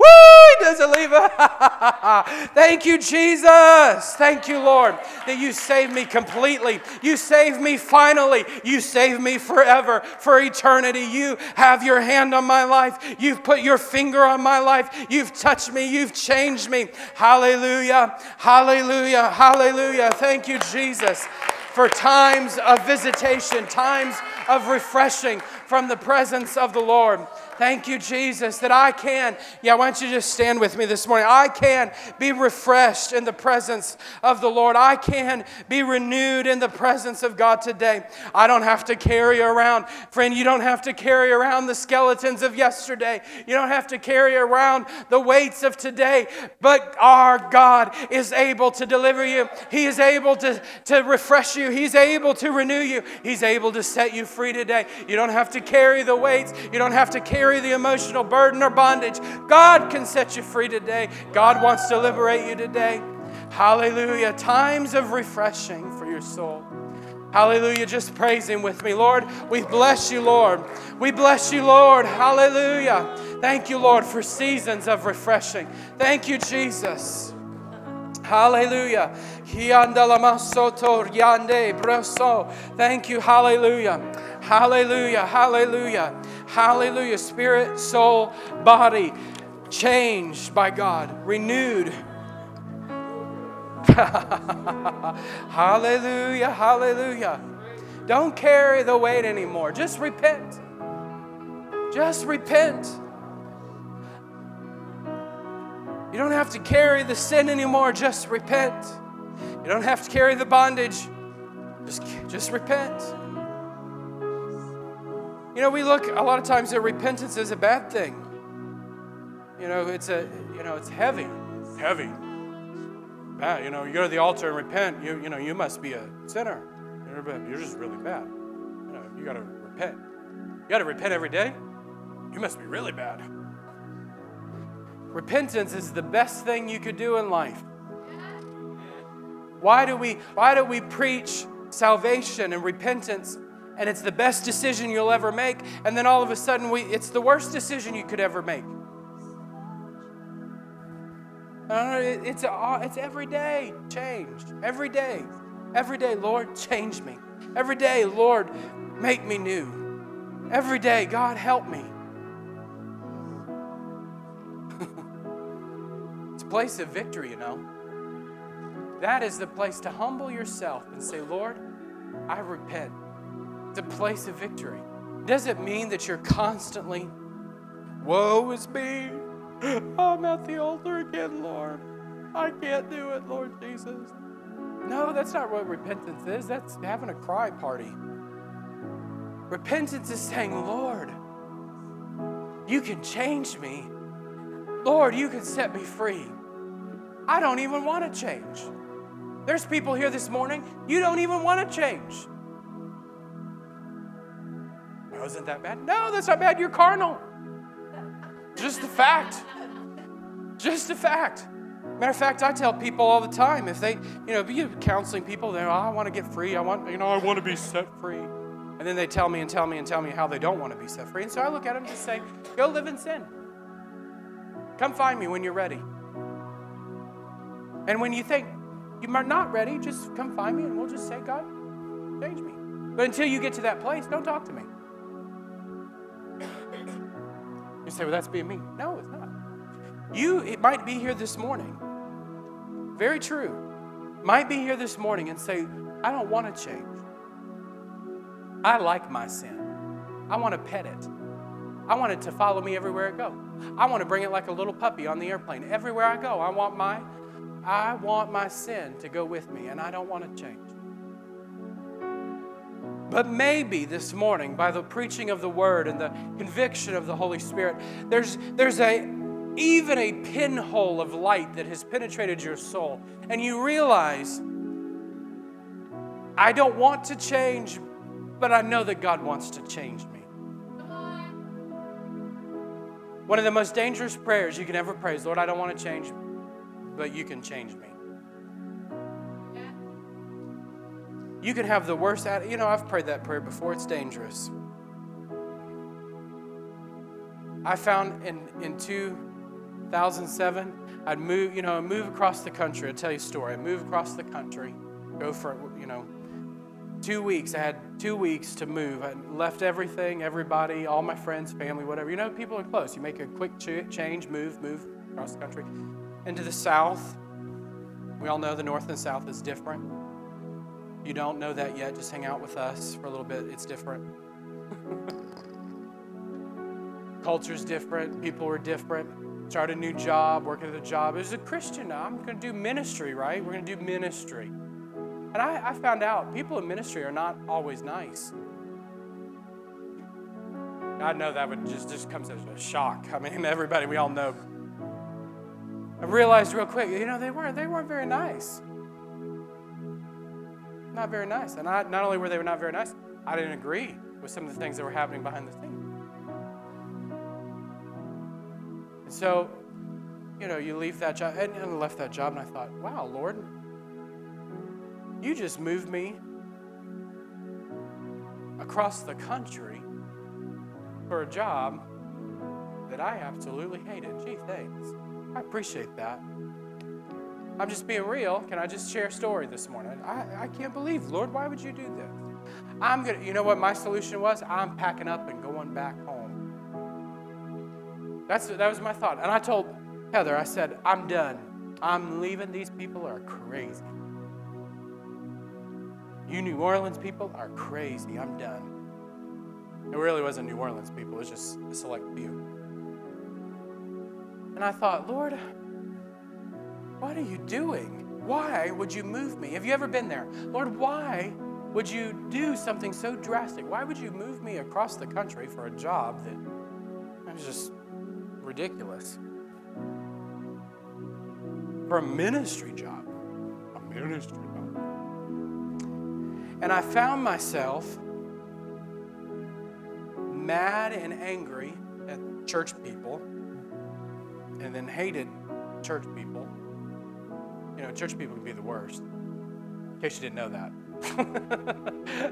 He doesn't leave. [LAUGHS] Thank you, Jesus. Thank you, Lord, that you saved me completely. You saved me finally. You saved me forever, for eternity. You have your hand on my life. You've put your finger on my life. You've touched me. You've changed me. Hallelujah. Hallelujah. Hallelujah. Thank you, Jesus, for times of visitation, times of refreshing from the presence of the Lord. Thank you, Jesus, that I can. Yeah, why don't you just stand with me this morning? I can be refreshed in the presence of the Lord. I can be renewed in the presence of God today. I don't have to carry around, friend, you don't have to carry around the skeletons of yesterday. You don't have to carry around the weights of today. But our God is able to deliver you, He is able to, to refresh you, He's able to renew you, He's able to set you free today. You don't have to carry the weights, you don't have to carry carry the emotional burden or bondage. God can set you free today. God wants to liberate you today. Hallelujah. Times of refreshing for your soul. Hallelujah. Just praise Him with me. Lord, we bless you, Lord. We bless you, Lord. Hallelujah. Thank you, Lord, for seasons of refreshing. Thank you, Jesus. Hallelujah. Thank you. Hallelujah. Hallelujah. Hallelujah. Hallelujah. Spirit, soul, body changed by God, renewed. [LAUGHS] hallelujah. Hallelujah. Don't carry the weight anymore. Just repent. Just repent. You don't have to carry the sin anymore. Just repent. You don't have to carry the bondage. Just, just repent. You know, we look a lot of times at repentance as a bad thing. You know, it's a you know, it's heavy. Heavy. Bad. You know, you go to the altar and repent, you you know, you must be a sinner. You're just really bad. You know, you gotta repent. You gotta repent every day. You must be really bad. Repentance is the best thing you could do in life. Why do we why do we preach salvation and repentance and it's the best decision you'll ever make, and then all of a sudden we, it's the worst decision you could ever make. It's, a, it's every day changed. Every day. Every day, Lord, change me. Every day, Lord, make me new. Every day, God, help me. [LAUGHS] it's a place of victory, you know. That is the place to humble yourself and say, Lord, I repent. A place of victory. Does it mean that you're constantly, woe is me? I'm at the altar again, Lord. I can't do it, Lord Jesus. No, that's not what repentance is. That's having a cry party. Repentance is saying, Lord, you can change me. Lord, you can set me free. I don't even want to change. There's people here this morning, you don't even want to change. Oh, isn't that bad? No, that's not bad. You're carnal. Just a fact. Just a fact. Matter of fact, I tell people all the time if they, you know, be counseling people, they're, oh, I want to get free. I want, you know, I want to be set free. And then they tell me and tell me and tell me how they don't want to be set free. And so I look at them and just say, go live in sin. Come find me when you're ready. And when you think you're not ready, just come find me and we'll just say, God, change me. But until you get to that place, don't talk to me. You say, well, that's being me. No, it's not. You, it might be here this morning. Very true. Might be here this morning and say, I don't want to change. I like my sin. I want to pet it. I want it to follow me everywhere I go. I want to bring it like a little puppy on the airplane. Everywhere I go, I want my I want my sin to go with me and I don't want to change. But maybe this morning, by the preaching of the word and the conviction of the Holy Spirit, there's, there's a, even a pinhole of light that has penetrated your soul. And you realize, I don't want to change, but I know that God wants to change me. One of the most dangerous prayers you can ever pray is, Lord, I don't want to change, but you can change me. You can have the worst, you know, I've prayed that prayer before, it's dangerous. I found in, in 2007, I'd move, you know, move across the country. I'll tell you a story. I'd move across the country, go for, you know, two weeks. I had two weeks to move. I left everything, everybody, all my friends, family, whatever. You know, people are close. You make a quick change, move, move across the country. Into the south. We all know the north and south is different. You don't know that yet, just hang out with us for a little bit. It's different. [LAUGHS] Culture's different, people are different. Start a new job, working at a job. As a Christian, I'm going to do ministry, right? We're going to do ministry. And I, I found out people in ministry are not always nice. I know that would just, just comes as a shock. I mean, [LAUGHS] everybody, we all know. I realized real quick, you know, they weren't, they weren't very nice not very nice. And I, not only were they not very nice, I didn't agree with some of the things that were happening behind the scenes. And so, you know, you leave that job, and I left that job, and I thought, wow, Lord, you just moved me across the country for a job that I absolutely hated. Gee, thanks. I appreciate that. I'm just being real. Can I just share a story this morning? I, I can't believe, Lord, why would you do this? I'm gonna, you know what my solution was? I'm packing up and going back home. That's that was my thought. And I told Heather, I said, I'm done. I'm leaving. These people are crazy. You New Orleans people are crazy. I'm done. It really wasn't New Orleans people, it was just a select few. And I thought, Lord, what are you doing? Why would you move me? Have you ever been there? Lord, why would you do something so drastic? Why would you move me across the country for a job that was just ridiculous? For a ministry job. A ministry job. And I found myself mad and angry at church people and then hated church people you know, church people can be the worst. In case you didn't know that.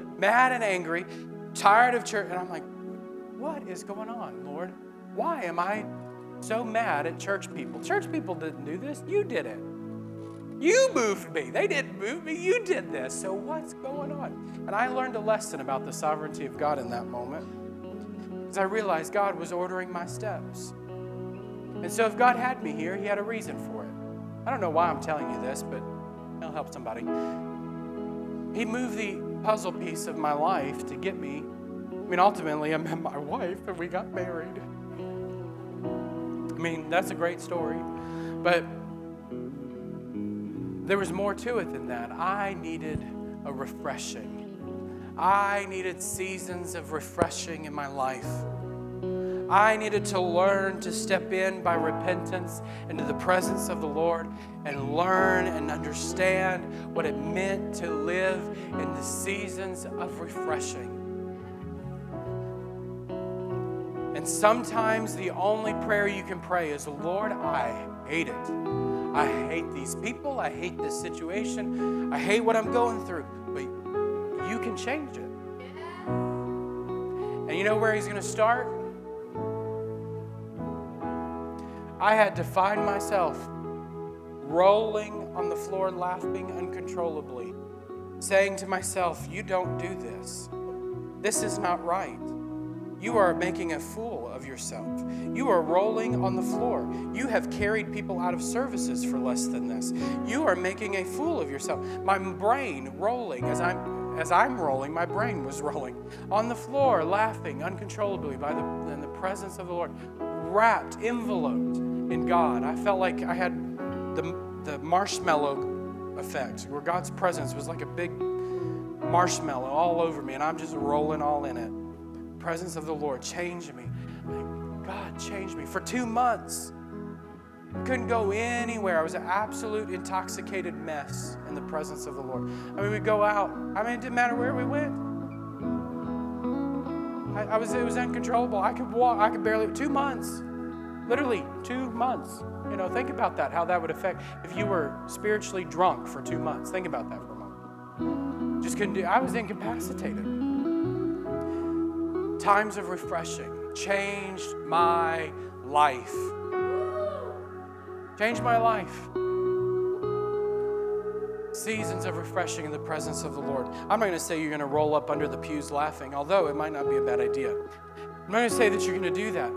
[LAUGHS] Mad and angry, tired of church. And I'm like, what is going on, Lord? Why am I so mad at church people? Church people didn't do this. You did it. You moved me. They didn't move me. You did this. So what's going on? And I learned a lesson about the sovereignty of God in that moment. Because I realized God was ordering my steps. And so if God had me here, He had a reason for it. I don't know why I'm telling you this, but it'll help somebody. He moved the puzzle piece of my life to get me. I mean, ultimately, I met my wife and we got married. I mean, that's a great story. But there was more to it than that. I needed a refreshing. I needed seasons of refreshing in my life. I needed to learn to step in by repentance into the presence of the Lord and learn and understand what it meant to live in the seasons of refreshing. And sometimes the only prayer you can pray is, Lord, I hate it. I hate these people. I hate this situation. I hate what I'm going through. But you can change it. And you know where He's going to start? I had to find myself rolling on the floor, laughing uncontrollably, saying to myself, You don't do this. This is not right. You are making a fool of yourself. You are rolling on the floor. You have carried people out of services for less than this. You are making a fool of yourself. My brain rolling as I'm as I'm rolling, my brain was [LAUGHS] rolling on the floor, laughing uncontrollably by the in the presence of the Lord, wrapped, enveloped in God. I felt like I had the the marshmallow effect, where God's presence was like a big marshmallow all over me, and I'm just rolling all in it presence of the Lord changed me. God changed me. For two months, I couldn't go anywhere. I was an absolute intoxicated mess in the presence of the Lord. I mean, we'd go out. I mean, it didn't matter where we went. I, I was, it was uncontrollable. I could walk. I could barely. Two months, literally two months. You know, think about that. How that would affect if you were spiritually drunk for two months. Think about that for a moment. Just couldn't do. I was incapacitated times of refreshing changed my life. Changed my life. Seasons of refreshing in the presence of the Lord. I'm not going to say you're going to roll up under the pews laughing, although it might not be a bad idea. I'm not going to say that you're going to do that.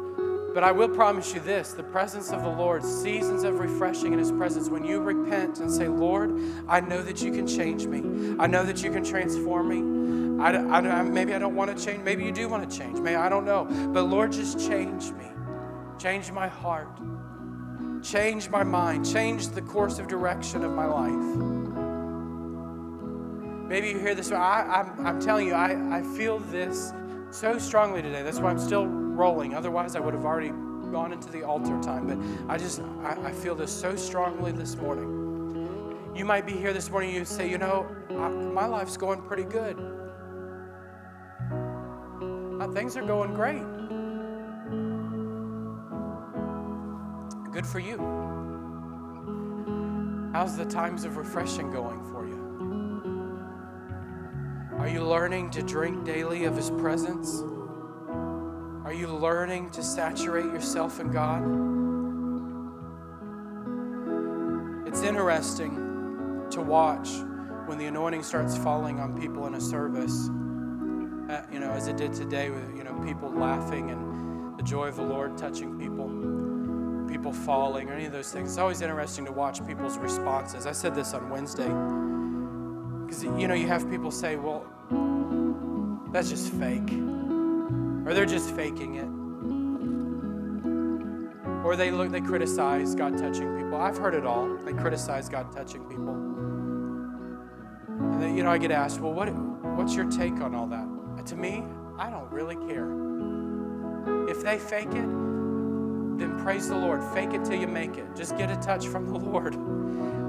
But I will promise you this the presence of the Lord, seasons of refreshing in His presence, when you repent and say, Lord, I know that you can change me, I know that you can transform me. I, I, maybe I don't want to change. Maybe you do want to change. Maybe I don't know. But Lord, just change me. Change my heart. Change my mind. Change the course of direction of my life. Maybe you hear this. I, I'm, I'm telling you, I, I feel this so strongly today. That's why I'm still rolling. Otherwise, I would have already gone into the altar time. But I just, I, I feel this so strongly this morning. You might be here this morning, you say, you know, I, my life's going pretty good. Things are going great. Good for you. How's the times of refreshing going for you? Are you learning to drink daily of His presence? Are you learning to saturate yourself in God? It's interesting to watch when the anointing starts falling on people in a service uh, you know, as it did today with, you know, people laughing and the joy of the Lord touching people, people falling, or any of those things. It's always interesting to watch people's responses. I said this on Wednesday because, you know, you have people say, well, that's just fake, or they're just faking it. Or they look, they criticize God touching people. I've heard it all. They criticize God touching people. And then, you know, I get asked, well, what, what's your take on all that? to me, I don't really care. If they fake it, then praise the Lord. Fake it till you make it. Just get a touch from the [LAUGHS] Lord.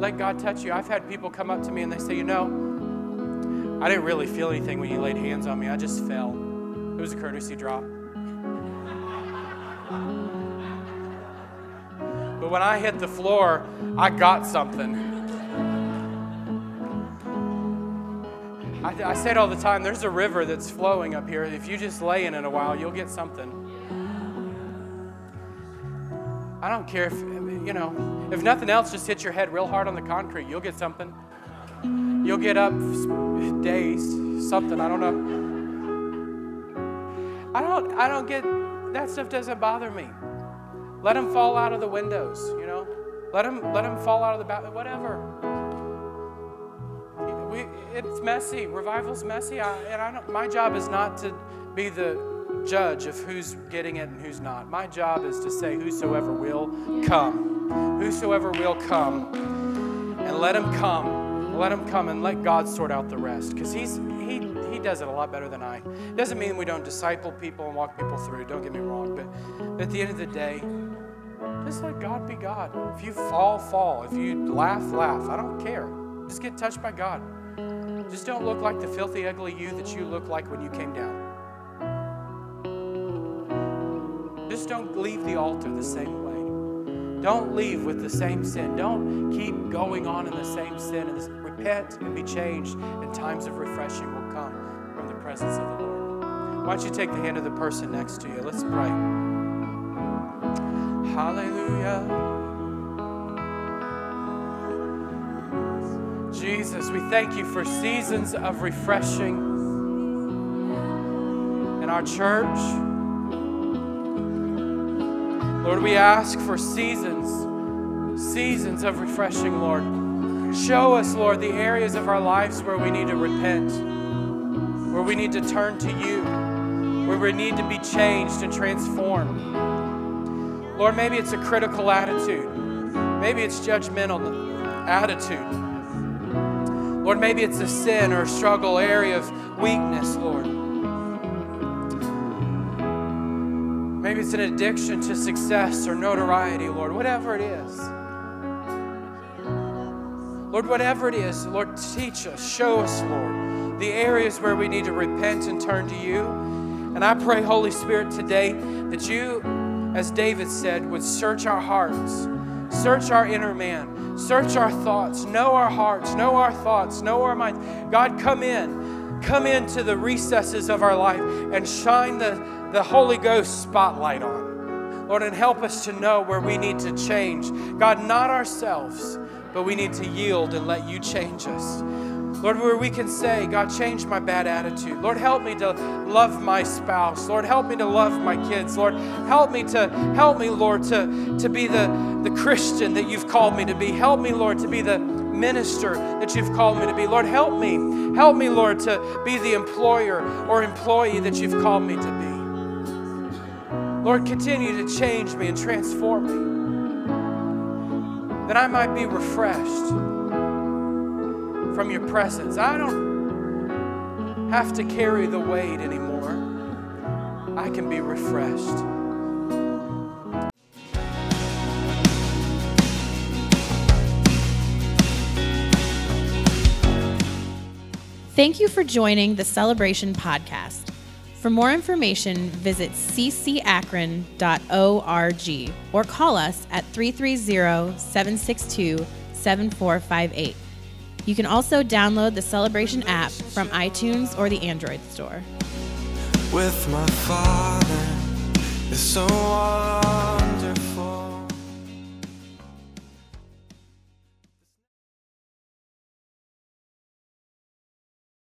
Let God touch you. I've had people come up to me and they say, You know, I didn't really feel anything when you laid hands on me. I just fell. It was a courtesy drop. But when I hit the floor, I got something. I, I say it all the time there's a river that's flowing up here. If you just lay in it a while, you'll get something. I don't care if, you know, if nothing else, just hit your head real hard on the concrete. You'll get something. You'll get up days, something, I don't know. I don't, I don't get, that stuff doesn't bother me. Let them fall out of the windows, you know? Let them, let them fall out of the bathroom, whatever. We, it's messy. Revival's messy. I, and I don't, my job is not to be the judge of who's getting it and who's not. My job is to say, Whosoever will come. Whosoever will come. And let him come. Let him come and let God sort out the rest. Because he's he he does it a lot better than I. It doesn't mean we don't disciple people and walk people through, don't get me wrong. But at the end of the day, just let God be God. If you fall, fall. If you laugh, laugh. I don't care. Just get touched by God. Just don't look like the filthy, ugly you that you look like when you came down. Just don't leave the altar the same way. Don't leave with the same sin. Don't keep going on in the same sin. Repent and be changed, and times of refreshing will come from the presence of the Lord. Why don't you take the hand of the person next to you? Let's pray. Hallelujah. Jesus, we thank you for seasons of refreshing in our church. Lord, we ask for seasons, seasons of refreshing, Lord. Show us, Lord, the areas of our lives where we need to repent, where we need to turn to you, where we need to be changed and transformed. Lord, maybe it's a critical attitude. Maybe it's judgmental attitude. Lord, maybe it's a sin or a struggle area of weakness, Lord. Maybe it's an addiction to success or notoriety, Lord, whatever it is. Lord, whatever it is, Lord, teach us, show us, Lord, the areas where we need to repent and turn to you. And I pray, Holy Spirit, today that you, as David said, would search our hearts, search our inner man, search our thoughts, know our hearts, know our thoughts, know our minds. God, come in, come into the recesses of our life and shine the, the Holy Ghost spotlight on. Lord, and help us to know where we need to change. God, not ourselves, but we need to yield and let you change us. Lord, where we can say, God, change my bad attitude. Lord, help me to love my spouse. Lord, help me to love my kids. Lord, help me to help me, Lord, to, to be the, the Christian that you've called me to be. Help me, Lord, to be the minister that you've called me to be. Lord, help me. Help me, Lord, to be the employer or employee that you've called me to be. Lord, continue to change me and transform me that I might be refreshed from your presence. I don't have to carry the weight anymore. I can be refreshed. Thank you for joining the Celebration Podcast. For more information, visit ccakron.org or call us at 330 762 7458. You can also download the Celebration app from iTunes or the Android store. with my father is so